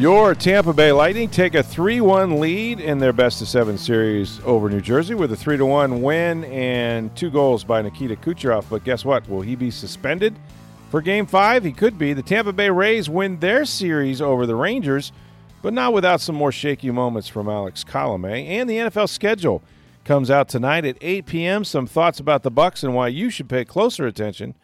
Your Tampa Bay Lightning take a 3 1 lead in their best of seven series over New Jersey with a 3 1 win and two goals by Nikita Kucherov. But guess what? Will he be suspended for game five? He could be. The Tampa Bay Rays win their series over the Rangers, but not without some more shaky moments from Alex Colome. And the NFL schedule comes out tonight at 8 p.m. Some thoughts about the Bucs and why you should pay closer attention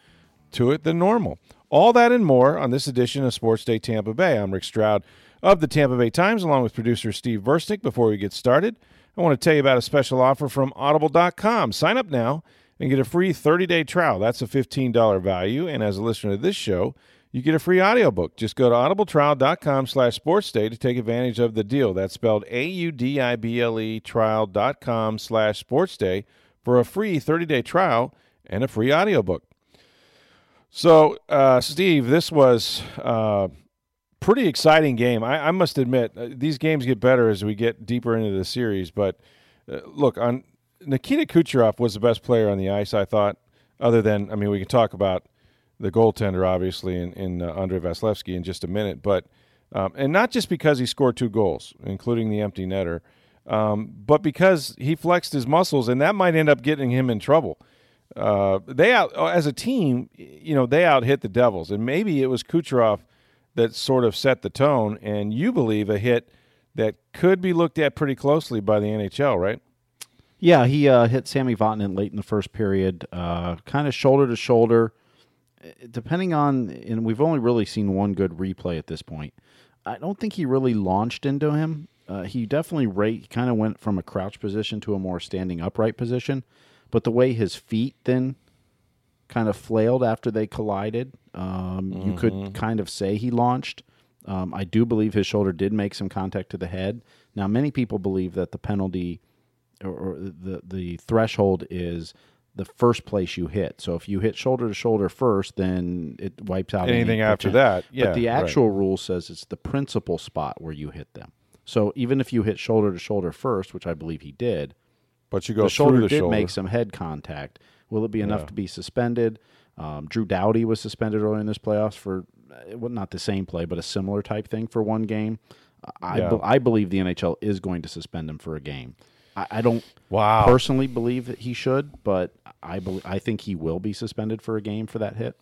to it than normal. All that and more on this edition of Sports Day Tampa Bay. I'm Rick Stroud of the Tampa Bay Times, along with producer Steve Versnick. Before we get started, I want to tell you about a special offer from Audible.com. Sign up now and get a free 30-day trial. That's a $15 value, and as a listener to this show, you get a free audiobook. Just go to audibletrial.com slash sportsday to take advantage of the deal. That's spelled A-U-D-I-B-L-E trial.com slash sportsday for a free 30-day trial and a free audiobook. So, uh, Steve, this was uh, pretty exciting game. I, I must admit, uh, these games get better as we get deeper into the series. But uh, look, on Nikita Kucherov was the best player on the ice. I thought, other than I mean, we can talk about the goaltender, obviously, in, in uh, Andrei Vasilevskiy in just a minute. But um, and not just because he scored two goals, including the empty netter, um, but because he flexed his muscles, and that might end up getting him in trouble. Uh, they out as a team, you know, they out hit the Devils, and maybe it was Kucherov that sort of set the tone, and you believe a hit that could be looked at pretty closely by the NHL, right? Yeah, he uh, hit Sami Vatanen late in the first period, uh, kind of shoulder to shoulder. Depending on, and we've only really seen one good replay at this point. I don't think he really launched into him. Uh, he definitely rate kind of went from a crouch position to a more standing upright position, but the way his feet then kind of flailed after they collided, um, mm-hmm. you could kind of say he launched. Um, I do believe his shoulder did make some contact to the head. Now, many people believe that the penalty or, or the the threshold is the first place you hit. So if you hit shoulder to shoulder first, then it wipes out anything after that. Yeah, but the actual right. rule says it's the principal spot where you hit them. So even if you hit shoulder to shoulder first, which I believe he did, but you go the shoulder the did shoulder. make some head contact. Will it be enough yeah. to be suspended? Um, Drew Doughty was suspended early in this playoffs for well, not the same play, but a similar type thing for one game. I, yeah. be, I believe the NHL is going to suspend him for a game. I, I don't wow. personally believe that he should, but I believe, I think he will be suspended for a game for that hit.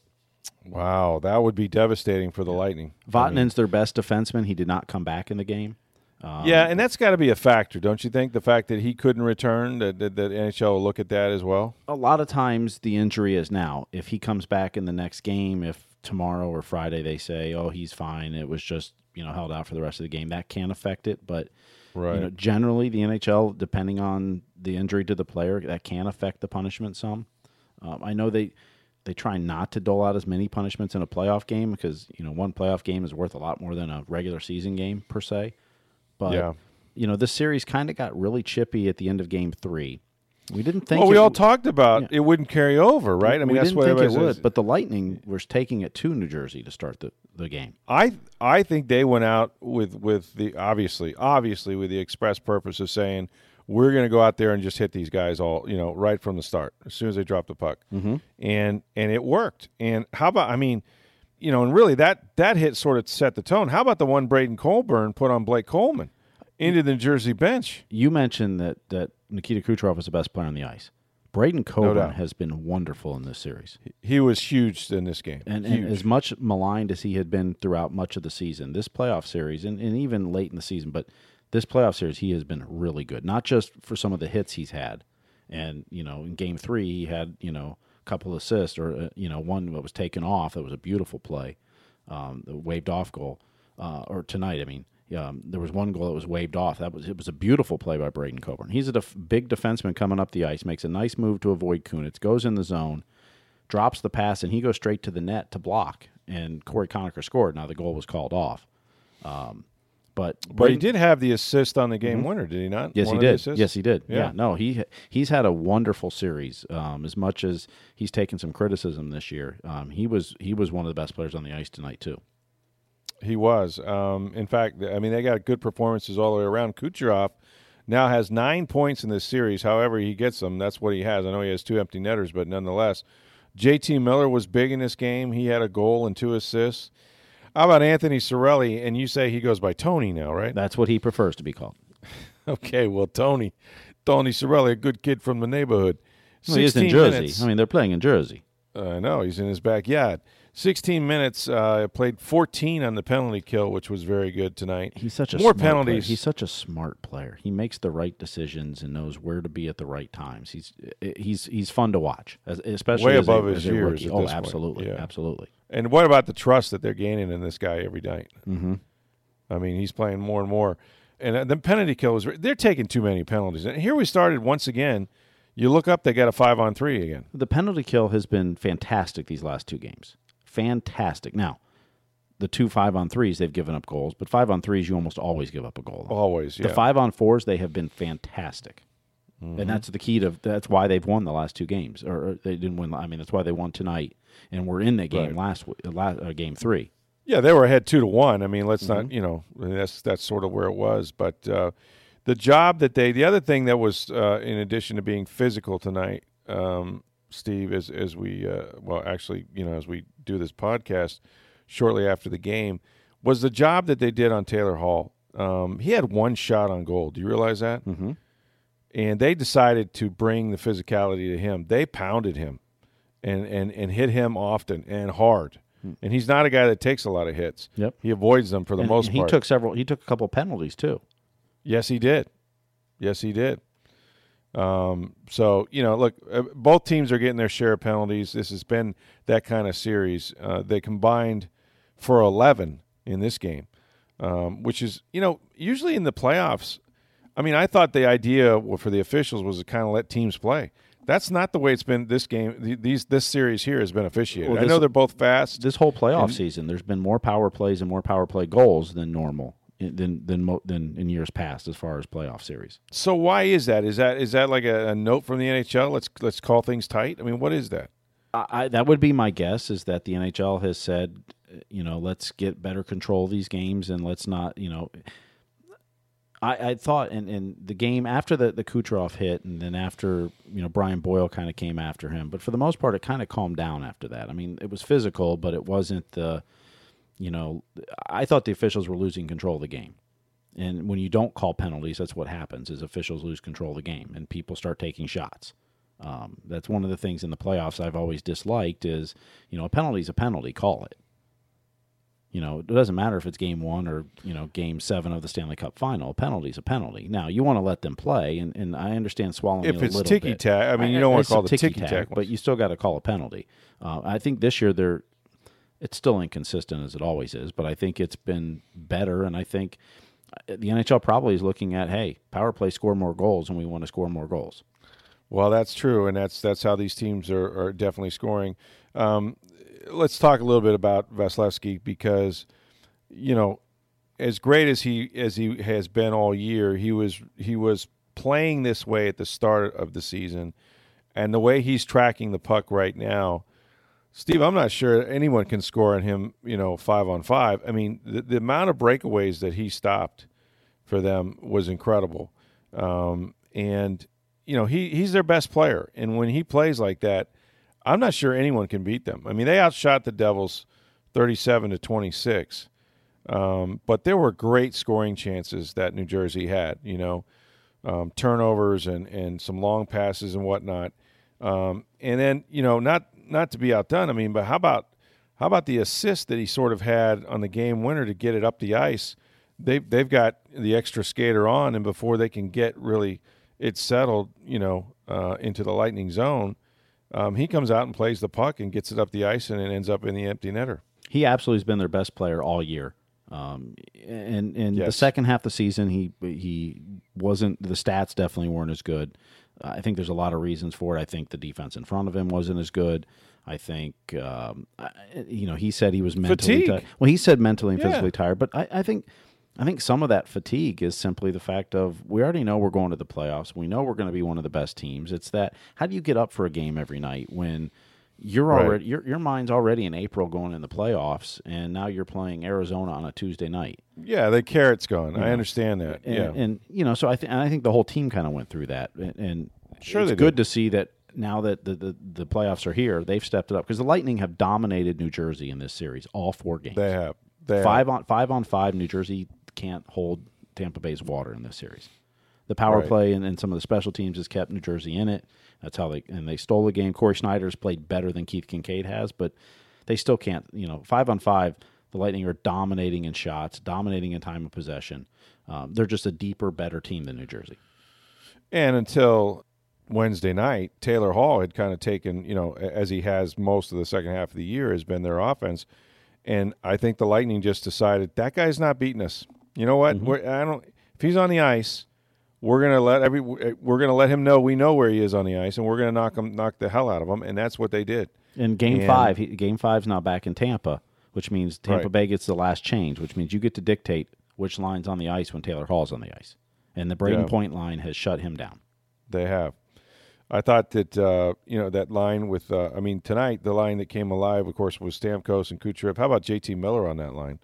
Wow, that would be devastating for the. Lightning. Vatanen's I mean, their best defenseman. He did not come back in the game. Um, yeah, and that's got to be a factor, don't you think? The fact that he couldn't return, that, that, that NHL will look at that as well. A lot of times, the injury is now. If he comes back in the next game, if tomorrow or Friday they say, "Oh, he's fine," it was just you know held out for the rest of the game, that can affect it. But right. you know, generally, the NHL, depending on the injury to the player, that can affect the punishment some. Um, I know they they try not to dole out as many punishments in a playoff game because you know one playoff game is worth a lot more than a regular season game per se. But yeah. you know, this series kind of got really chippy at the end of Game Three. We didn't think. Well, we all talked about yeah. it wouldn't carry over, right? I mean, we that's didn't what think it would. But the Lightning was taking it to New Jersey to start the, the game. I I think they went out with with the obviously obviously with the express purpose of saying we're going to go out there and just hit these guys all you know right from the start as soon as they drop the puck, mm-hmm. and and it worked. And how about I mean you know, and really that that hit sort of set the tone. How about the one Braydon Coburn put on Blake Coleman into the Jersey bench? You mentioned that that Nikita Kucherov was the best player on the ice. Braydon Coburn no has been wonderful in this series. He was huge in this game. And, and, as much maligned as he had been throughout much of the season, this playoff series, and, and even late in the season, but this playoff series, he has been really good. Not just for some of the hits he's had. And, you know, in game three, he had, you know, couple assists, or uh, you know, one that was taken off. That was a beautiful play, um, the waved off goal. Uh, or tonight, I mean, um, there was one goal that was waved off. That was it was a beautiful play by Braydon Coburn. He's a def- big defenseman coming up the ice, makes a nice move to avoid Kunitz, goes in the zone, drops the pass, and he goes straight to the net to block. And Cory Conacher scored. Now the goal was called off. Um, but But he did have the assist on the game winner, did he not? Yes, One he did. Yes, he did. Yeah. Yeah. no, he he's had a wonderful series. Um, as much as he's taken some criticism this year, um, he was he was one of the best players on the ice tonight too. He was. Um, in fact, I mean, they got good performances all the way around. Kucherov now has nine points in this series. However, he gets them. That's what he has. I know he has two empty netters, but nonetheless, JT Miller was big in this game. He had a goal and two assists. How about Anthony Cirelli? And you say he goes by Tony now, right? That's what he prefers to be called. Okay, well, Tony, Tony Cirelli, a good kid from the neighborhood. Well, he is in Jersey. minutes. I mean, they're playing in Jersey. I know he's in his backyard. 16 minutes. Uh, played 14 on the penalty kill, which was very good tonight. He's such a more smart player. penalties. He's such a smart player. He makes the right decisions and knows where to be at the right times. He's he's he's fun to watch, especially Way a- above as his a years at Oh, absolutely, Yeah. absolutely. And what about the trust that they're gaining in this guy every night? Mm-hmm. I mean, he's playing more and more. And uh, the penalty kill was they're taking too many penalties. And here we started once again. You look up, they got a five on three again. The penalty kill has been fantastic these last two games. Fantastic. Now, the two five on threes they've given up goals, but five on threes you almost always give up a goal. on. Always, yeah. The five on fours they have been fantastic, Mm-hmm. and that's the key to that's why they've won the last two games, or, they didn't win. I mean, that's why they won tonight, and we're in the game Right. last last uh, game three. Yeah, they were ahead two to one. I mean, let's Mm-hmm. not, you know, that's that's sort of where it was. But uh, the job that they, the other thing that was, uh, in addition to being physical tonight, um, Steve, as as we, uh, well, actually, you know, as we do this podcast shortly after the game, was the job that they did on Taylor Hall. Um, he had one shot on goal. Do you realize that? Mm-hmm. and they decided to bring the physicality to him. They pounded him and, and, and hit him often and hard. And he's not a guy that takes a lot of hits. Hmm. Yep. He avoids them for the And- most and he part. took several. He took a couple penalties too. yes, he did. Yes, he did. Um, so you know, look, uh, both teams are getting their share of penalties. This has been that kind of series. Uh, they combined for eleven in this game, um, which is you know usually in the playoffs. I mean, I thought the idea for the officials was to kind of let teams play. That's not the way it's been. This game, these this series here has been officiated. Well, I know they're both fast. This whole playoff season, there's been more power plays and more power play goals than normal than than mo- than in years past as far as playoff series. so why is that? Is that is that like a, a note from the NHL? Let's let's call things tight. I mean, what is that? I, that would be my guess is that the NHL has said, you know, let's get better control of these games and let's not, you know. I, I thought in, in the game after the, the Kucherov hit and then after, you know, Brian Boyle kind of came after him. But for the most part, it kind of calmed down after that. I mean, it was physical, but it wasn't the, you know, I thought the officials were losing control of the game. And when you don't call penalties, that's what happens is officials lose control of the game and people start taking shots. Um, that's one of the things in the playoffs I've always disliked is, you know, a penalty's a penalty, call it. You know, it doesn't matter if it's game one or, you know, game seven of the Stanley Cup final. A penalty's a penalty. Now, you want to let them play, and, and I understand swallowing If it's ticky tack, I mean, you don't want to call the ticky tack, but you still got to call a penalty. Uh, I think this year they're, it's still inconsistent as it always is, but I think it's been better, and I think uh, the NHL probably is looking at, hey, power play score more goals, and we want to score more goals. Well, that's true, and that's that's how these teams are, are definitely scoring. Um, let's talk a little bit about Vasilevskiy because, you know, as great as he as he has been all year, he was he was playing this way at the start of the season, and the way he's tracking the puck right now, Steve, I'm not sure anyone can score on him. You know, five on five. I mean, the, the amount of breakaways that he stopped for them was incredible, um, and you know he he's their best player, and when he plays like that, I'm not sure anyone can beat them. I mean, they outshot the Devils 37 to 26, um, but there were great scoring chances that New Jersey had. You know, um, turnovers and and some long passes and whatnot, um, and then you know not not to be outdone. I mean, but how about how about the assist that he sort of had on the game winner to get it up the ice? They've they've got the extra skater on, and before they can get really it settled, you know, uh, into the Lightning zone, um, he comes out and plays the puck and gets it up the ice, and it ends up in the empty netter. He absolutely has been their best player all year. Um, and and the second half of the season, he he wasn't. The stats definitely weren't as good. I think there's a lot of reasons for it. I think the defense in front of him wasn't as good. I think, um, I- you know, he said he was mentally Fatigue. Well, he said mentally and Yeah. physically tired, but I, I think, I think some of that fatigue is simply the fact of we already know we're going to the playoffs. We know we're going to be one of the best teams. It's that how do you get up for a game every night when you're Right. already your your mind's already in April going in the playoffs, and now you're playing Arizona on a Tuesday night. Yeah, the carrot's gone. I understand that. And, yeah. and you know, so I think I think the whole team kind of went through that, and, and Sure it's good to see that now that the, the the playoffs are here, they've stepped it up because the Lightning have dominated New Jersey in this series, all four games. they have. They five have. on five on five. New Jersey can't hold Tampa Bay's water in this series. The power Right. play and, and some of the special teams has kept New Jersey in it. That's how they and they stole the game. Cory Schneider's played better than Keith Kinkaid has, but they still can't. You know, five on five, the Lightning are dominating in shots, dominating in time of possession. Um, they're just a deeper, better team than New Jersey. And until Wednesday night, Taylor Hall had kind of taken, you know, as he has most of the second half of the year, has been their offense. And I think the Lightning just decided that guy's not beating us. You know what? We're, I don't. If he's on the ice, we're gonna let every we're gonna let him know we know where he is on the ice, and we're gonna knock him knock the hell out of him. And that's what they did. In Game And- Five, he, Game Five's now back in Tampa, which means Tampa Right. Bay gets the last change, which means you get to dictate which line's on the ice when Taylor Hall's on the ice, and the Brayden Yeah. Point line has shut him down. They have. I thought that uh, you know that line with. Uh, I mean, tonight the line that came alive, of course, was Stamkos and Kucherov. How about JT Miller on that line?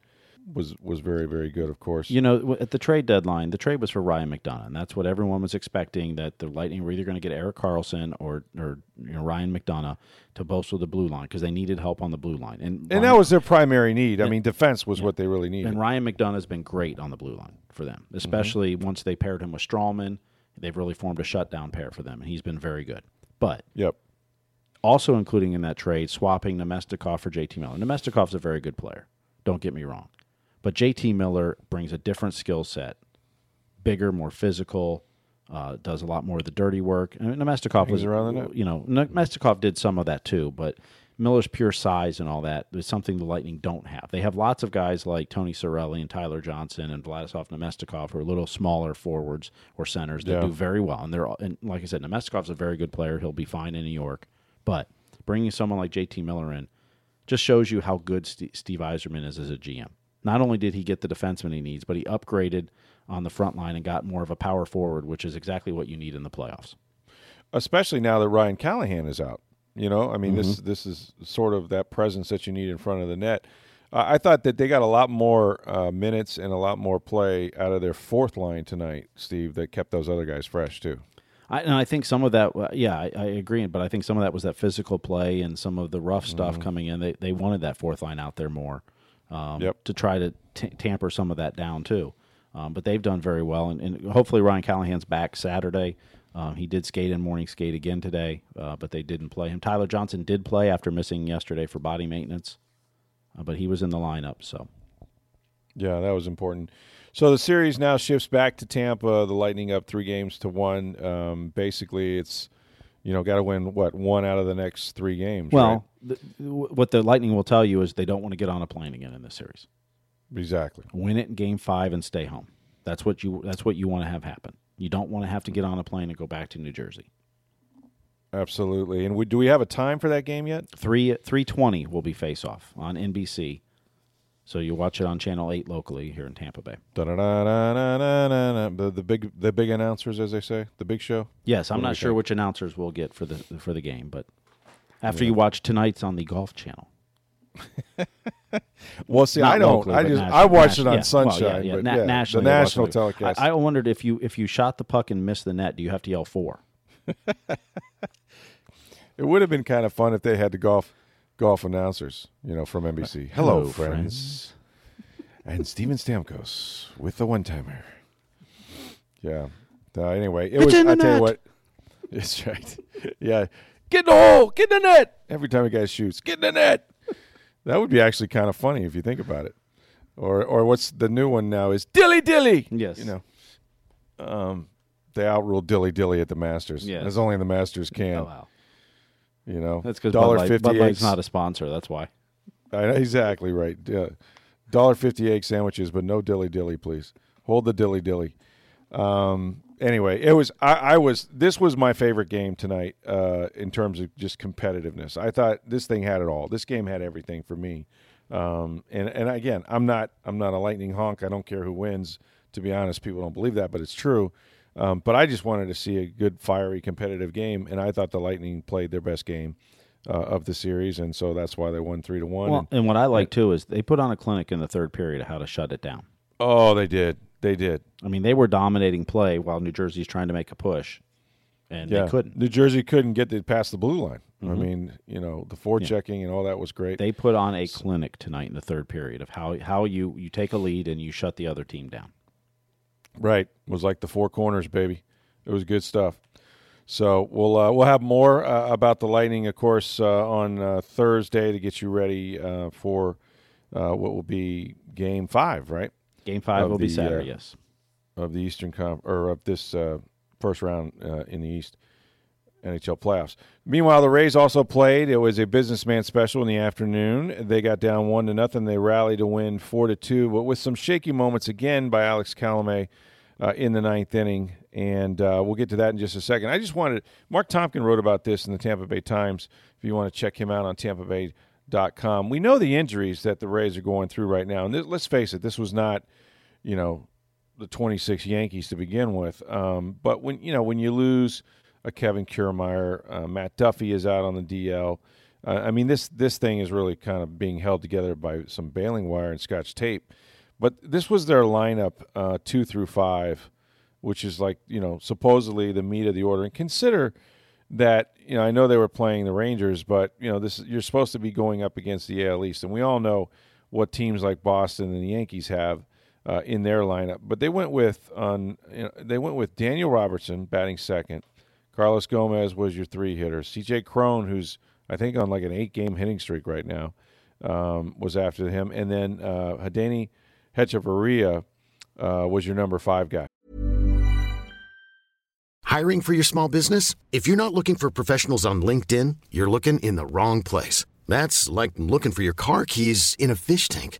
Was was very very good, of course. You know, at the trade deadline, the trade was for Ryan McDonagh, and that's what everyone was expecting. That the Lightning were either going to get Erik Karlsson or or you know, Ryan McDonagh to bolster the blue line because they needed help on the blue line, and and Ryan- that was their primary need. I mean, defense was what they really needed. And Ryan McDonagh's been great on the blue line for them, mm-hmm. especially once they paired him with Stralman. They've really formed a shutdown pair for them, and he's been very good. But Yep. also including in that trade, swapping Namestnikov for JT Miller. Namestnikov's a very good player. Don't get me wrong. But JT Miller brings a different skill set, bigger, more physical, uh, does a lot more of the dirty work. And Namestnikov Hangs was around the net. You know, Namestnikov did some of that too, but Miller's pure size and all that is something the Lightning don't have. They have lots of guys like Tony Cirelli and Tyler Johnson and Vladislav Namestnikov who are little smaller forwards or centers that Yeah. do very well. And they're all, and like I said, Namestnikov's a very good player. He'll be fine in New York. But bringing someone like JT Miller in just shows you how good St- Steve Yzerman is as a GM. Not only did he get the defenseman he needs, but he upgraded on the front line and got more of a power forward, which is exactly what you need in the playoffs. Especially now that Ryan Callahan is out. You know, I mean, this Mm-hmm. this is sort of that presence that you need in front of the net. Uh, I thought that they got a lot more uh, minutes and a lot more play out of their fourth line tonight, Steve. That kept those other guys fresh too. I, and I think some of that, yeah, I, I agree. But I think some of that was that physical play and some of the rough stuff coming in. They they wanted that fourth line out there more um, Yep. to try to t- tamper some of that down too. Um, but they've done very well, and, and hopefully Ryan Callahan's back Saturday. Um, he did skate in morning skate again today, uh, but they didn't play him. Tyler Johnson did play after missing yesterday for body maintenance, uh, but he was in the lineup. So Yeah, that was important. So the series now shifts back to Tampa. The Lightning up three games to one. Um, basically, it's you know got to win what one out of the next three games. well, th- what the Lightning will tell you is they don't want to get on a plane again in this series. exactly. win it in game five and stay home. That's what you that's what you want to have happen. You don't want to have to get on a plane and go back to New Jersey. Absolutely. And we, do we have a time for that game yet? Three three twenty will be face off on NBC. So you watch it on channel eight locally here in Tampa Bay. The, the big the big announcers, as they say, the big show. Yes, I'm What not sure think? which announcers we'll get for the for the game, but after you watch tonight's on the Golf Channel. Well, see, Not I don't. locally, I just nation- I watched nation- it on yeah. Well, Sunshine, yeah, yeah. Na- yeah, nationally, the national telecast. I, I wondered if you if you shot the puck and missed the net, do you have to yell four? it would have been kind of fun if they had the golf golf announcers, you know, from NBC. Hello, Hello, friends. and Steven Stamkos with the one timer. Yeah. Uh, anyway, it It's was. I tell you what. It's right. Yeah. Get in the hole. Get in the net. Every time a guy shoots, get in the net. That would be actually kind of funny if you think about it. Or, or what's the new one now is dilly dilly. Yes. You know. Um, they outruled dilly dilly at the Masters. Yeah. As only the Masters can. Oh wow. You know, That's because dollar fifty Bud Light's not a sponsor. That's why. I know, exactly right. Yeah. Dollar fifty egg sandwiches, but no dilly dilly, please. Hold the dilly dilly. Um, anyway, it was I, I was this was my favorite game tonight uh, in terms of just competitiveness. I thought this thing had it all. This game had everything for me. Um, and and again, I'm not I'm not a lightning honk. I don't care who wins. To be honest, people don't believe that, but it's true. Um, but I just wanted to see a good, fiery, competitive game, and I thought the Lightning played their best game uh, of the series, and so that's why they won three to one. Well, and, and what I like too is they put on a clinic in the third period of how to shut it down. oh, they did, they did. I mean, they were dominating play while New Jersey's trying to make a push, and Yeah, they couldn't. New Jersey couldn't get it past the blue line. I mean, you know, the forechecking and all that was great. They put on a clinic tonight in the third period of how how you you take a lead and you shut the other team down. Right. It was like the four corners, baby. It was good stuff. So we'll uh, we'll have more uh, about the Lightning, of course, uh, on uh, Thursday to get you ready uh, for uh, what will be Game Five, right, Game five Of will be Saturday. yes. of the Eastern Conf- or of this uh, first round uh, in the East NHL playoffs. Meanwhile, the Rays also played. It was a businessman special in the afternoon. They got down one to nothing. They rallied to win four to two, but with some shaky moments again by Alex Colomé uh, in the ninth inning. And uh, we'll get to that in just a second. I just wanted Marc Topkin wrote about this in the Tampa Bay Times. If you want to check him out on TampaBay.com, we know the injuries that the Rays are going through right now. And th- let's face it, this was not, you know, the 26 Yankees to begin with. Um, but when you know when you lose a Kevin Kiermaier, uh, Matt Duffy is out on the DL. Uh, I mean this this thing is really kind of being held together by some baling wire and scotch tape. But this was their lineup uh, two through five, which is like you know supposedly the meat of the order. And consider that you know I know they were playing the Rangers, but you know this you're supposed to be going up against the AL East, and we all know what teams like Boston and the Yankees have uh, in their lineup. But they went with on you know, they went with Daniel Robertson batting second. Carlos Gomez was your three hitter. C.J. Cron, who's I think on like an eight game hitting streak right now, um, was after him, and then uh, Adeiny Hechavarria uh, was your number five guy. Hiring for your small business? If you're not looking for professionals on LinkedIn, you're looking in the wrong place. That's like looking for your car keys in a fish tank.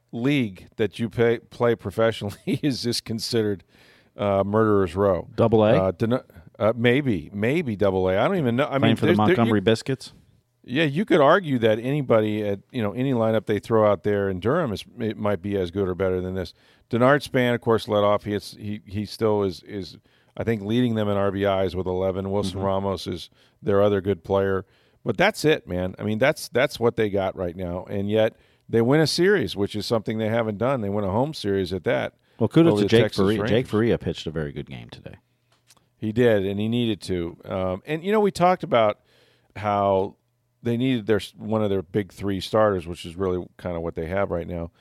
league that you pay, play professionally is this considered uh, murderer's row? Double A Uh, den- uh, maybe, maybe double A. I don't even know. I playing mean, for the there- you- Montgomery Biscuits. Yeah, you could argue that anybody at you know any lineup they throw out there in Durham is it might be as good or better than this. Denard Span, of course, led off. He it's, he he still is is I think leading them in RBIs with eleven. Wilson Ramos is their other good player, but that's it, man. I mean that's that's what they got right now, and yet they win a series, which is something they haven't done. They win a home series at that. Well, kudos to Jake Texas Faria. Jake. Faria pitched a very good game today. He did, and he needed to. Um, and you know, we talked about how they needed their one of their big three starters, which is really kind of what they have right now,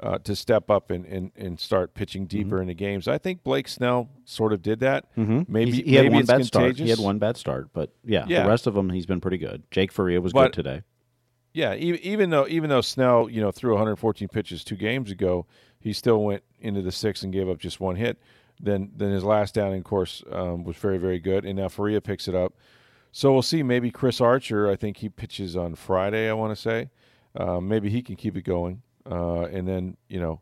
uh, to step up and, and, and start pitching deeper into games. I think Blake Snell sort of did that. Mm-hmm. Maybe He's- he had maybe one bad start. He had one bad start, but yeah, Yeah. the rest of them he's been pretty good. Jake Faria was But- good today. Yeah, even, even though even though Snell, you know, threw 114 pitches two games ago, he still went into the sixth and gave up just one hit. Then then his last down, of course, um, was very very good, and now Faria picks it up. So we'll see. Maybe Chris Archer. I think he pitches on Friday. I want to say, uh, maybe he can keep it going, uh, and then you know,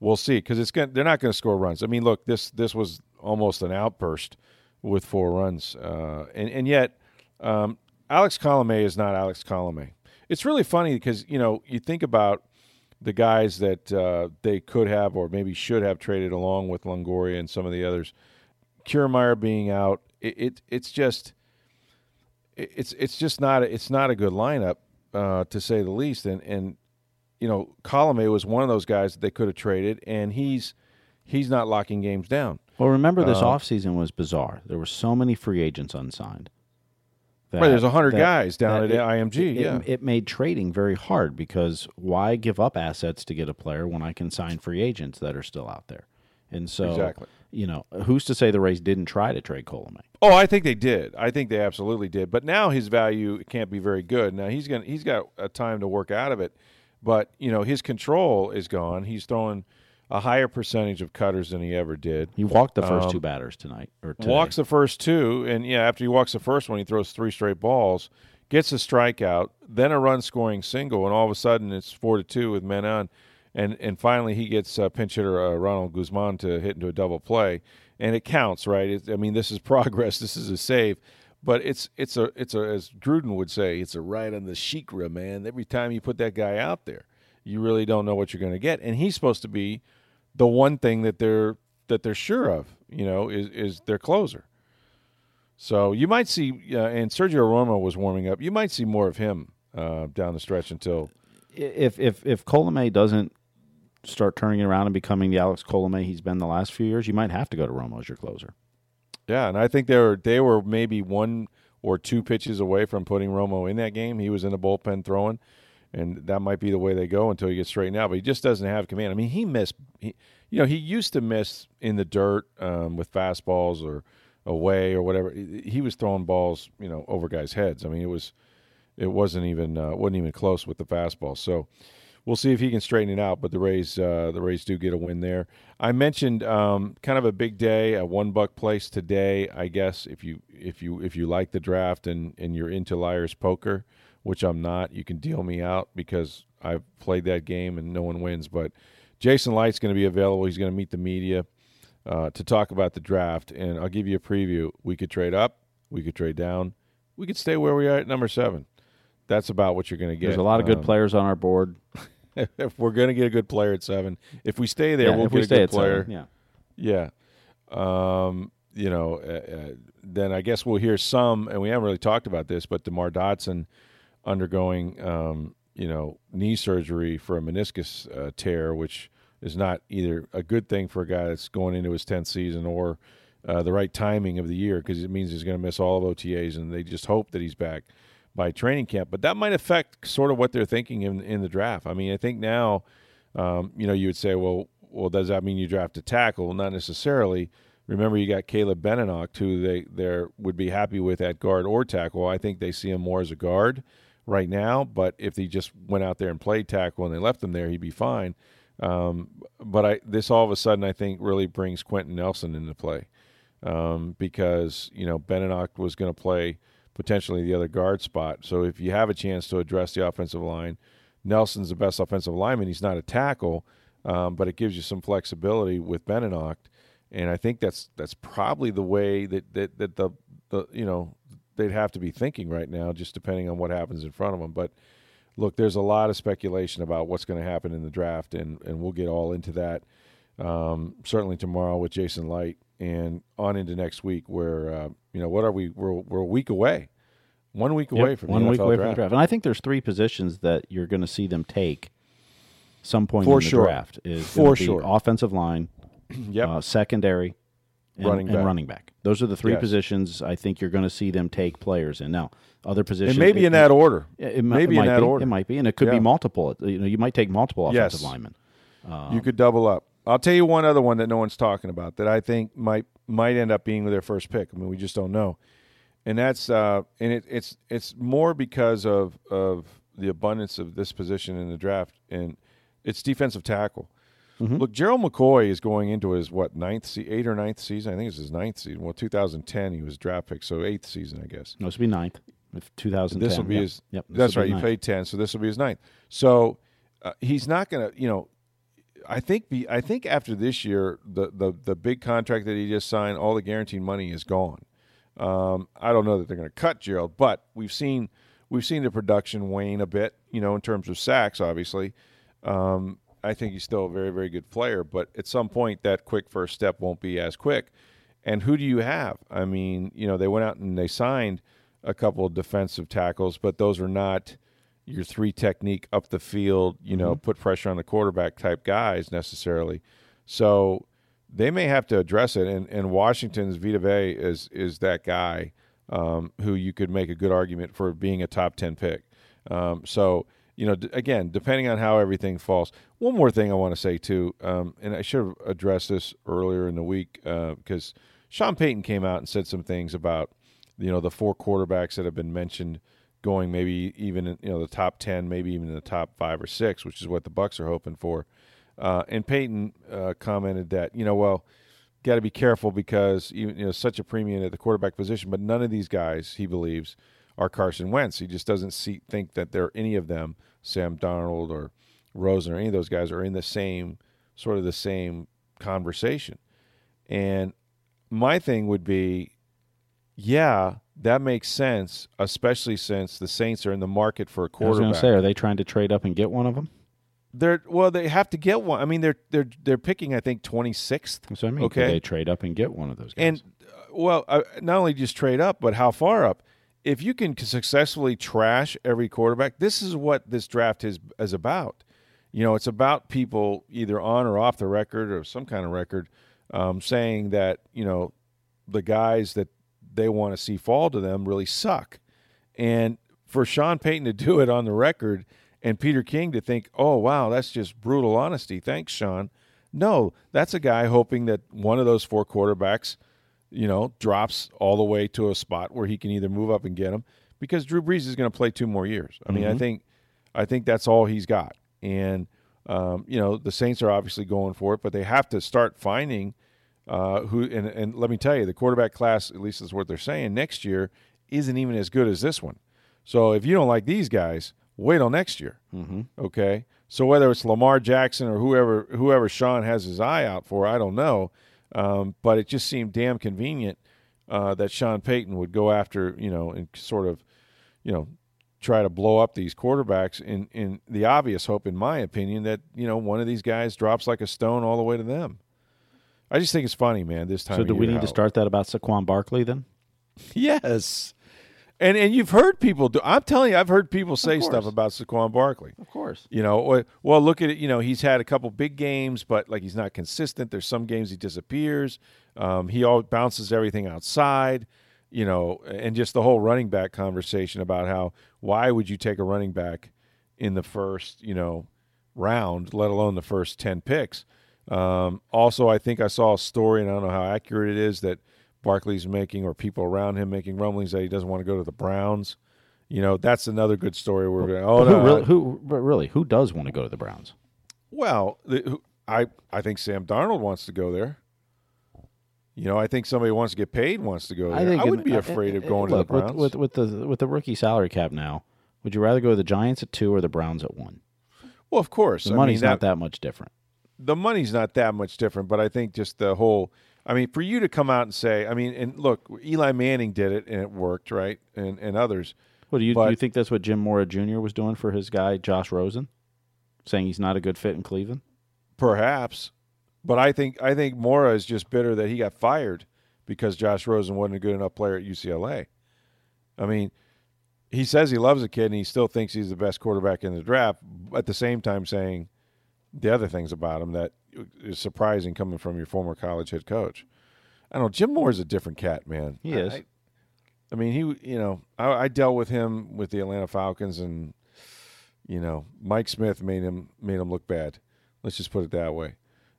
we'll see because it's going they're not going to score runs. I mean, look this this was almost an outburst with four runs, uh, and and yet um, Alex Colomé is not Alex Colomé. It's really funny because you know you think about the guys that uh, they could have or maybe should have traded along with Longoria and some of the others. Kiermaier being out, it, it it's just it's it's just not a, it's not a good lineup uh, to say the least. And and you know Colomé was one of those guys that they could have traded, and he's he's not locking games down. Well, remember this Uh, offseason was bizarre. There were so many free agents unsigned. That- Right, there's 100 that- guys down at IMG, It, yeah. it, it made trading very hard because why give up assets to get a player when I can sign free agents that are still out there? And so Exactly. you know, who's to say the Rays didn't try to trade Colomé? Oh, I think they did. I think they absolutely did. But now his value can't be very good. Now he's going he's got a time to work out of it. But, you know, his control is gone. He's throwing a higher percentage of cutters than he ever did. He walked the first Um, two batters tonight or today. Walks the first two, and yeah, after he walks the first one, he throws three straight balls, gets a strikeout, then a run scoring single, and all of a sudden it's four to two with men on, and and finally he gets uh, pinch hitter uh, Ronald Guzman to hit into a double play, and it counts, right? It, I mean, this is progress. This is a save. But it's it's a it's a as Gruden would say, it's a ride on the shikra, man. Every time you put that guy out there, you really don't know what you're going to get, and he's supposed to be the one thing that they're that they're sure of, you know, is is their closer. So you might see, uh, and Sergio Romo was warming up. You might see more of him uh, down the stretch until if if if Colomé doesn't start turning it around and becoming the Alex Colomé he's been the last few years, you might have to go to Romo as your closer. yeah. And I think they were they were maybe one or two pitches away from putting Romo in that game. He was in the bullpen throwing, and that might be the way they go until he gets straightened out. But he just doesn't have command. I mean, he missed. He, you know, he used to miss in the dirt um, with fastballs or away or whatever. He was throwing balls, you know, over guys' heads. I mean, it was it wasn't even uh, wasn't even close with the fastball. So we'll see if he can straighten it out. But the Rays uh, the Rays do get a win there. I mentioned um, kind of a big day, a One Buc Place today. I guess if you if you if you like the draft and and you're into liars poker, which I'm not, you can deal me out because I've played that game and no one wins. But Jason Licht's going to be available. He's going to meet the media uh, to talk about the draft, and I'll give you a preview. We could trade up, we could trade down, we could stay where we are at number seven. That's about what you're going to get. There's a lot of good Um, players on our board. if we're going to get a good player at seven, if we stay there, yeah, we'll get we a stay good player. seven, yeah. Yeah. Um, you know, uh, uh, then I guess we'll hear some, and we haven't really talked about this, but DeMar Dotson undergoing, um, you know, knee surgery for a meniscus uh, tear, which is not either a good thing for a guy that's going into his 10th season or uh, the right timing of the year because it means he's going to miss all of OTAs, and they just hope that he's back by training camp. But that might affect sort of what they're thinking in, in the draft. I mean, I think now, um, you know, you would say, well, well, does that mean you draft a tackle? Well, not necessarily. Remember, you got Caleb Benenoch, who they there would be happy with at guard or tackle. I think they see him more as a guard right now. But if he just went out there and played tackle and they left him there, he'd be fine. Um, but I this all of a sudden I think really brings Quenton Nelson into play um, because you know Benenoch was going to play potentially the other guard spot. So if you have a chance to address the offensive line, Nelson's the best offensive lineman. He's not a tackle, um, but it gives you some flexibility with Benenoch, and I think that's that's probably the way that that, that the the you know they'd have to be thinking right now, just depending on what happens in front of them. But look, there's a lot of speculation about what's going to happen in the draft, and and we'll get all into that um, certainly tomorrow with Jason Licht and on into next week. Where uh, you know what are we? We're we're a week away, one week away Yep, from one the week away draft. from draft. And I think there's three positions that you're going to see them take some point For in the sure. draft. Is For sure. offensive line, Yep. uh, secondary, and Running and back. running back. Those are the three Yes. positions I think you're going to see them take players in. Now, other positions, and maybe it- in that order. Yeah, it, mi- maybe it in might that be. order. It might be, and it could Yeah. be multiple. You know, you might take multiple offensive Yes. linemen. you could double up. I'll tell you one other one that no one's talking about that I think might might end up being their first pick. I mean, we just don't know, and that's uh, and it, it's it's more because of of the abundance of this position in the draft, and it's defensive tackle. Look, Gerald McCoy is going into his what ninth, se- eighth or ninth season. I think it's his ninth season. Well, 2010 he was draft pick, so eighth season, I guess. No, this will be ninth. If 2010. This will be Yep. his. Yep. That's right. He played ten, so this will be his ninth. So uh, he's not going to. You know, I think. Be, I think after this year, the, the the big contract that he just signed, all the guaranteed money is gone. Um, I don't know that they're going to cut Gerald, but we've seen we've seen the production wane a bit. You know, in terms of sacks, obviously. Um, I think he's still a very very good player, but at some point that quick first step won't be as quick. And who do you have? I mean, you know, they went out and they signed a couple of defensive tackles, but those are not your three technique up the field, you know, put pressure on the quarterback type guys necessarily. So they may have to address it. And, and Washington's Vita Vea is is that guy um, who you could make a good argument for being a top ten pick. Um, so you know, d- again, depending on how everything falls. One more thing I want to say too, um, and I should have addressed this earlier in the week because Sean Payton came out and said some things about you know the four quarterbacks that have been mentioned going maybe even in, you know the top 10 maybe even in the top 5 or 6 which is what the Bucs are hoping for uh, and Payton uh, commented that you know well got to be careful because you know such a premium at the quarterback position but none of these guys he believes are Carson Wentz he just doesn't see think that there are any of them Sam Darnold or Rosen or any of those guys are in the same sort of the same conversation and my thing would be yeah, that makes sense, especially since the Saints are in the market for a was going quarterback. say, are they trying to trade up and get one of them? They're well, they have to get one. I mean, they're they're they're picking, I think, twenty sixth. So I mean. Okay. They trade up and get one of those guys? And uh, well, uh, not only just trade up, but how far up? If you can successfully trash every quarterback, this is what this draft is is about. You know, it's about people either on or off the record or some kind of record um, saying that you know the guys that they want to see fall to them really suck. And for Sean Payton to do it on the record and Peter King to think, oh, wow, that's just brutal honesty. Thanks, Sean. No, that's a guy hoping that one of those four quarterbacks, you know, drops all the way to a spot where he can either move up and get him because Drew Brees is going to play two more years. I mean, I think, I think that's all he's got. And, um, you know, the Saints are obviously going for it, but they have to start finding uh, who and, and let me tell you, the quarterback class, at least is what they're saying, next year isn't even as good as this one. So if you don't like these guys, wait till next year. Mm-hmm. Okay. So whether it's Lamar Jackson or whoever whoever Sean has his eye out for, I don't know. Um, but it just seemed damn convenient uh, that Sean Payton would go after you know and sort of you know try to blow up these quarterbacks in in the obvious hope, in my opinion, that you know one of these guys drops like a stone all the way to them. I just think it's funny, man. This time. so do we need to start that about Saquon Barkley then? Yes. And and you've heard people do. I'm telling you, I've heard people say stuff about Saquon Barkley. Of course. You know, or- well, look at it. You know, he's had a couple big games, but like he's not consistent. There's some games he disappears. Um, he all bounces everything outside. You know, and just the whole running back conversation about how why would you take a running back in the first you know round, let alone the first ten picks. Um, also, I think I saw a story, and I don't know how accurate it is that Barkley's making or people around him making rumblings that he doesn't want to go to the Browns. You know, that's another good story. We're going, oh no, who, really, who but really who does want to go to the Browns? well, the, who- I I think Sam Darnold wants to go there. You know, I think somebody wants to get paid wants to go there. I, think wouldn't in- be uh, afraid of uh, going look, to the Browns. with, with with the with the rookie salary cap now. Would you rather go to the Giants at two or the Browns at one? well, of course, The I money's mean, not that much different. the money's not that much different, but I think just the whole. I mean, for you to come out and say, I mean, and look, Eli Manning did it and it worked, right? And and others. What do you do? You think that's what Jim Mora Jr. was doing for his guy Josh Rosen, saying he's not a good fit in Cleveland? Perhaps, but I think I think Mora is just bitter that he got fired because Josh Rosen wasn't a good enough player at UCLA. I mean, he says he loves the kid and he still thinks he's the best quarterback in the draft. At the same time, saying the other things about him that is surprising coming from your former college head coach. I don't know. Jim Mora's a different cat, man. He is. I, I mean, he. You know, I, I dealt with him with the Atlanta Falcons, and you know, Mike Smith made him made him look bad. Let's just put it that way.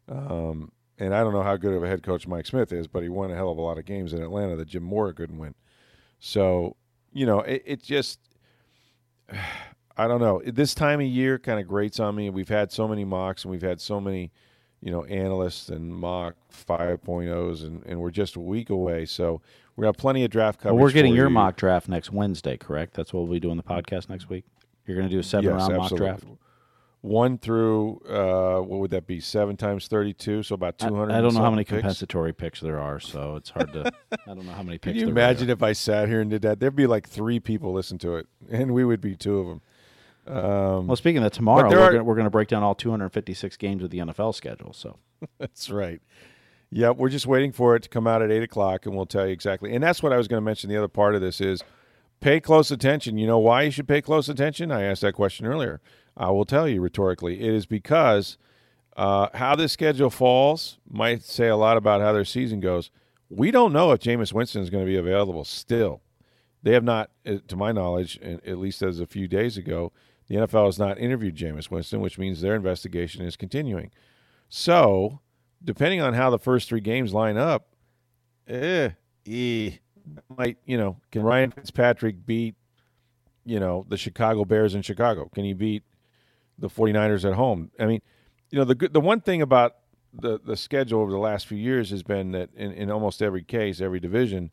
Um, and I don't know how good of a head coach Mike Smith is, but he won a hell of a lot of games in Atlanta that Jim Moore couldn't win. So, you know, it, it just, I don't know. This time of year kind of grates on me. We've had so many mocks and we've had so many, you know, analysts and mock 5.0s, and, and we're just a week away. So we have plenty of draft coverage. Well, we're getting your you. mock draft next Wednesday, correct? That's what we'll be doing the podcast next week. You're going to do a seven Yes, round mock draft. One through uh, what would that be? Seven times thirty-two, so about two hundred. I don't know how many compensatory picks there are, so it's hard to. I don't know how many picks. Can you really imagine if I sat here and did that? There'd be like three people listen to it, and we would be two of them. Um, Well, speaking of tomorrow we're are- gonna, we're going to break down all 256 games of the NFL schedule. So That's right. Yeah, we're just waiting for it to come out at eight o'clock, and we'll tell you exactly. And that's what I was going to mention. The other part of this is pay close attention. You know why you should pay close attention? I asked that question earlier. I will tell you rhetorically. It is because uh, how this schedule falls might say a lot about how their season goes. We don't know if Jameis Winston is going to be available still. They have not, uh, to my knowledge, at least as a few days ago, The NFL has not interviewed Jameis Winston, which means their investigation is continuing. So, depending on how the first three games line up, eh, eh, might you know can Ryan Fitzpatrick beat you know the Chicago Bears in Chicago? Can he beat the 49ers at home? I mean, you know the the one thing about the the schedule over the last few years has been that in, in almost every case, every division,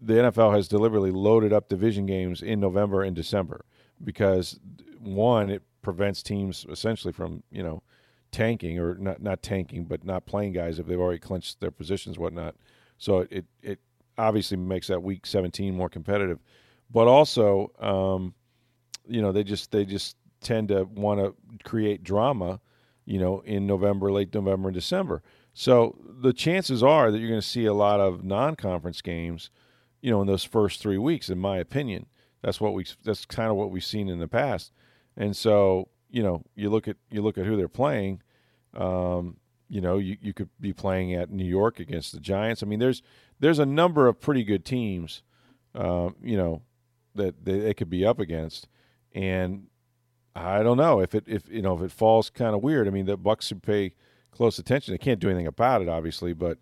the NFL has deliberately loaded up division games in November and December because one, it prevents teams essentially from you know tanking or not not tanking, but not playing guys if they've already clinched their positions, whatnot. So it it obviously makes that week 17 more competitive, but also um, you know they just they just tend to want to create drama, you know, in November, late November and December. So the chances are that you're going to see a lot of non-conference games, you know, in those first three weeks. In my opinion, that's what we that's kind of what we've seen in the past. And so you know, you look at you look at who they're playing. Um, you know, you, you could be playing at New York against the Giants. I mean, there's there's a number of pretty good teams, um, you know, that they, they could be up against, and I don't know if it if you know if it falls kind of weird. I mean, the Bucs should pay close attention. They can't do anything about it, obviously, but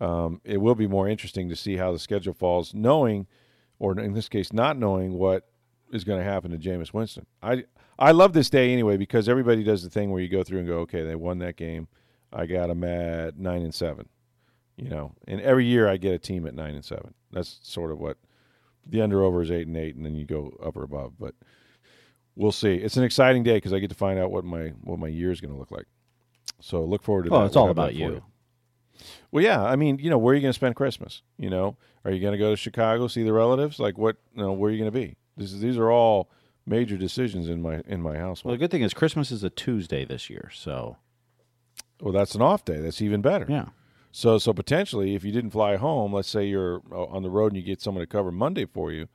um, it will be more interesting to see how the schedule falls, knowing, or in this case, not knowing what is going to happen to Jameis Winston. I I love this day anyway because everybody does the thing where you go through and go, okay, they won that game. I got them at nine and seven, you know, and every year I get a team at nine and seven. That's sort of what the under over is eight and eight, and then you go up or above. But we'll see. It's an exciting day because I get to find out what my what my year is going to look like. So look forward to Well, that. it's all We'll about for you. Well, yeah. I mean, you know, where are you going to spend Christmas? You know, are you going to go to Chicago see the relatives? Like, what? You know, where are you going to be? This is, these are all major decisions in my in my household. Well, the good thing is Christmas is a Tuesday this year, so Well, that's an off day. That's even better. yeah. So, so potentially, if you didn't fly home, let's say you're uh, on the road and you get someone to cover Monday for you,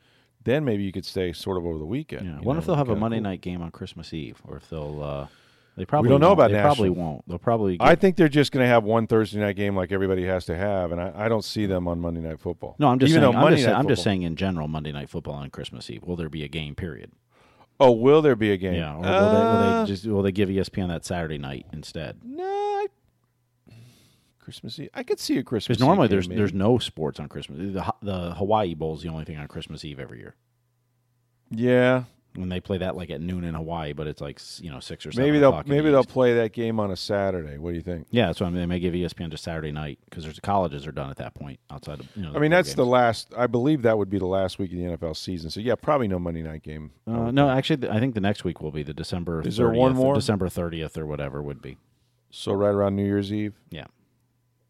then maybe you could stay sort of over the weekend. Yeah. What know, if they'll have a Monday cool. night game on Christmas Eve, or if they'll? Uh, they probably don't know won't. about They probably won't. They'll probably. I think they're just going to have one Thursday night game like everybody has to have, and I, I don't see them on Monday Night Football. no, I'm just Even saying. I'm, just, I'm just saying in general, Monday Night Football on Christmas Eve. Will there be a game? Period. Oh, will there be a game? Yeah. Or will, they, will Uh, they just will they give ESPN that Saturday night instead? No, I, Christmas Eve. I could see a Christmas. Because normally Eve there's maybe. there's no sports on Christmas. The the Hawaii Bowl is the only thing on Christmas Eve every year. yeah. When they play that like at noon in Hawaii, but it's like you know six or seven. Maybe they'll the maybe they'll play that game on a Saturday. What do you think? Yeah, that's why I mean, they may give ESPN just Saturday night because there's colleges are done at that point outside of you know. I mean, that's the last. I believe that would be the last week of the NFL season. So yeah, probably no Monday night game. Uh, no, think. actually, I think the next week will be the December. Is 30th, there one more? December thirtieth or whatever would be. So right around New Year's Eve. Yeah.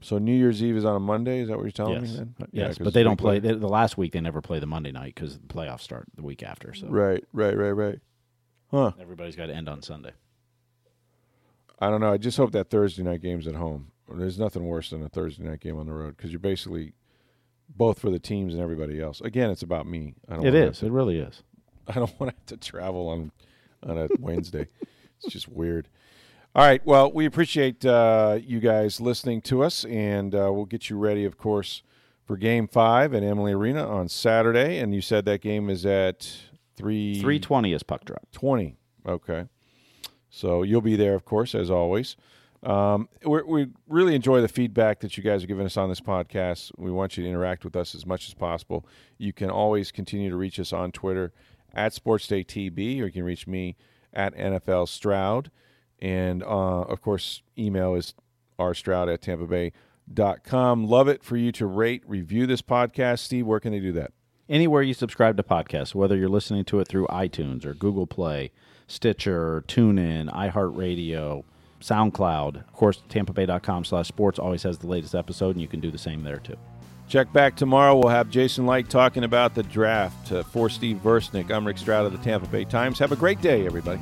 So New Year's Eve is on a Monday. Is that what you're telling yes. me? Then? Uh, Yeah, but they don't play they, the last week. They never play the Monday night because the playoffs start the week after. So Right, right, right, right. Huh. everybody's got to end on Sunday. I don't know. I just hope that Thursday night game's at home. There's nothing worse than a Thursday night game on the road because you're basically both for the teams and everybody else. Again, it's about me. I don't It wanna. It really is. I don't want to have to travel on on a Wednesday. it's just weird. All right. Well, we appreciate uh, you guys listening to us, and uh, we'll get you ready, of course, for Game Five at Amalie Arena on Saturday. And you said that game is at three Three twenty is puck drop. 20. Okay. So you'll be there, of course, as always. Um, we're, we really enjoy the feedback that you guys are giving us on this podcast. We want you to interact with us as much as possible. You can always continue to reach us on Twitter at SportsDayTB, or you can reach me at NFL Stroud. And, uh, of course, email is rstroud at tampa bay dot com. Love it for you to rate, review this podcast. Steve, where can they do that? Anywhere you subscribe to podcasts, whether you're listening to it through iTunes or Google Play, Stitcher, TuneIn, iHeartRadio, SoundCloud. Of course, TampaBay.com slash sports always has the latest episode, and you can do the same there too. Check back tomorrow. We'll have Jason Licht talking about the draft. Uh, for Steve Versnick, I'm Rick Stroud of the Tampa Bay Times. Have a great day, everybody.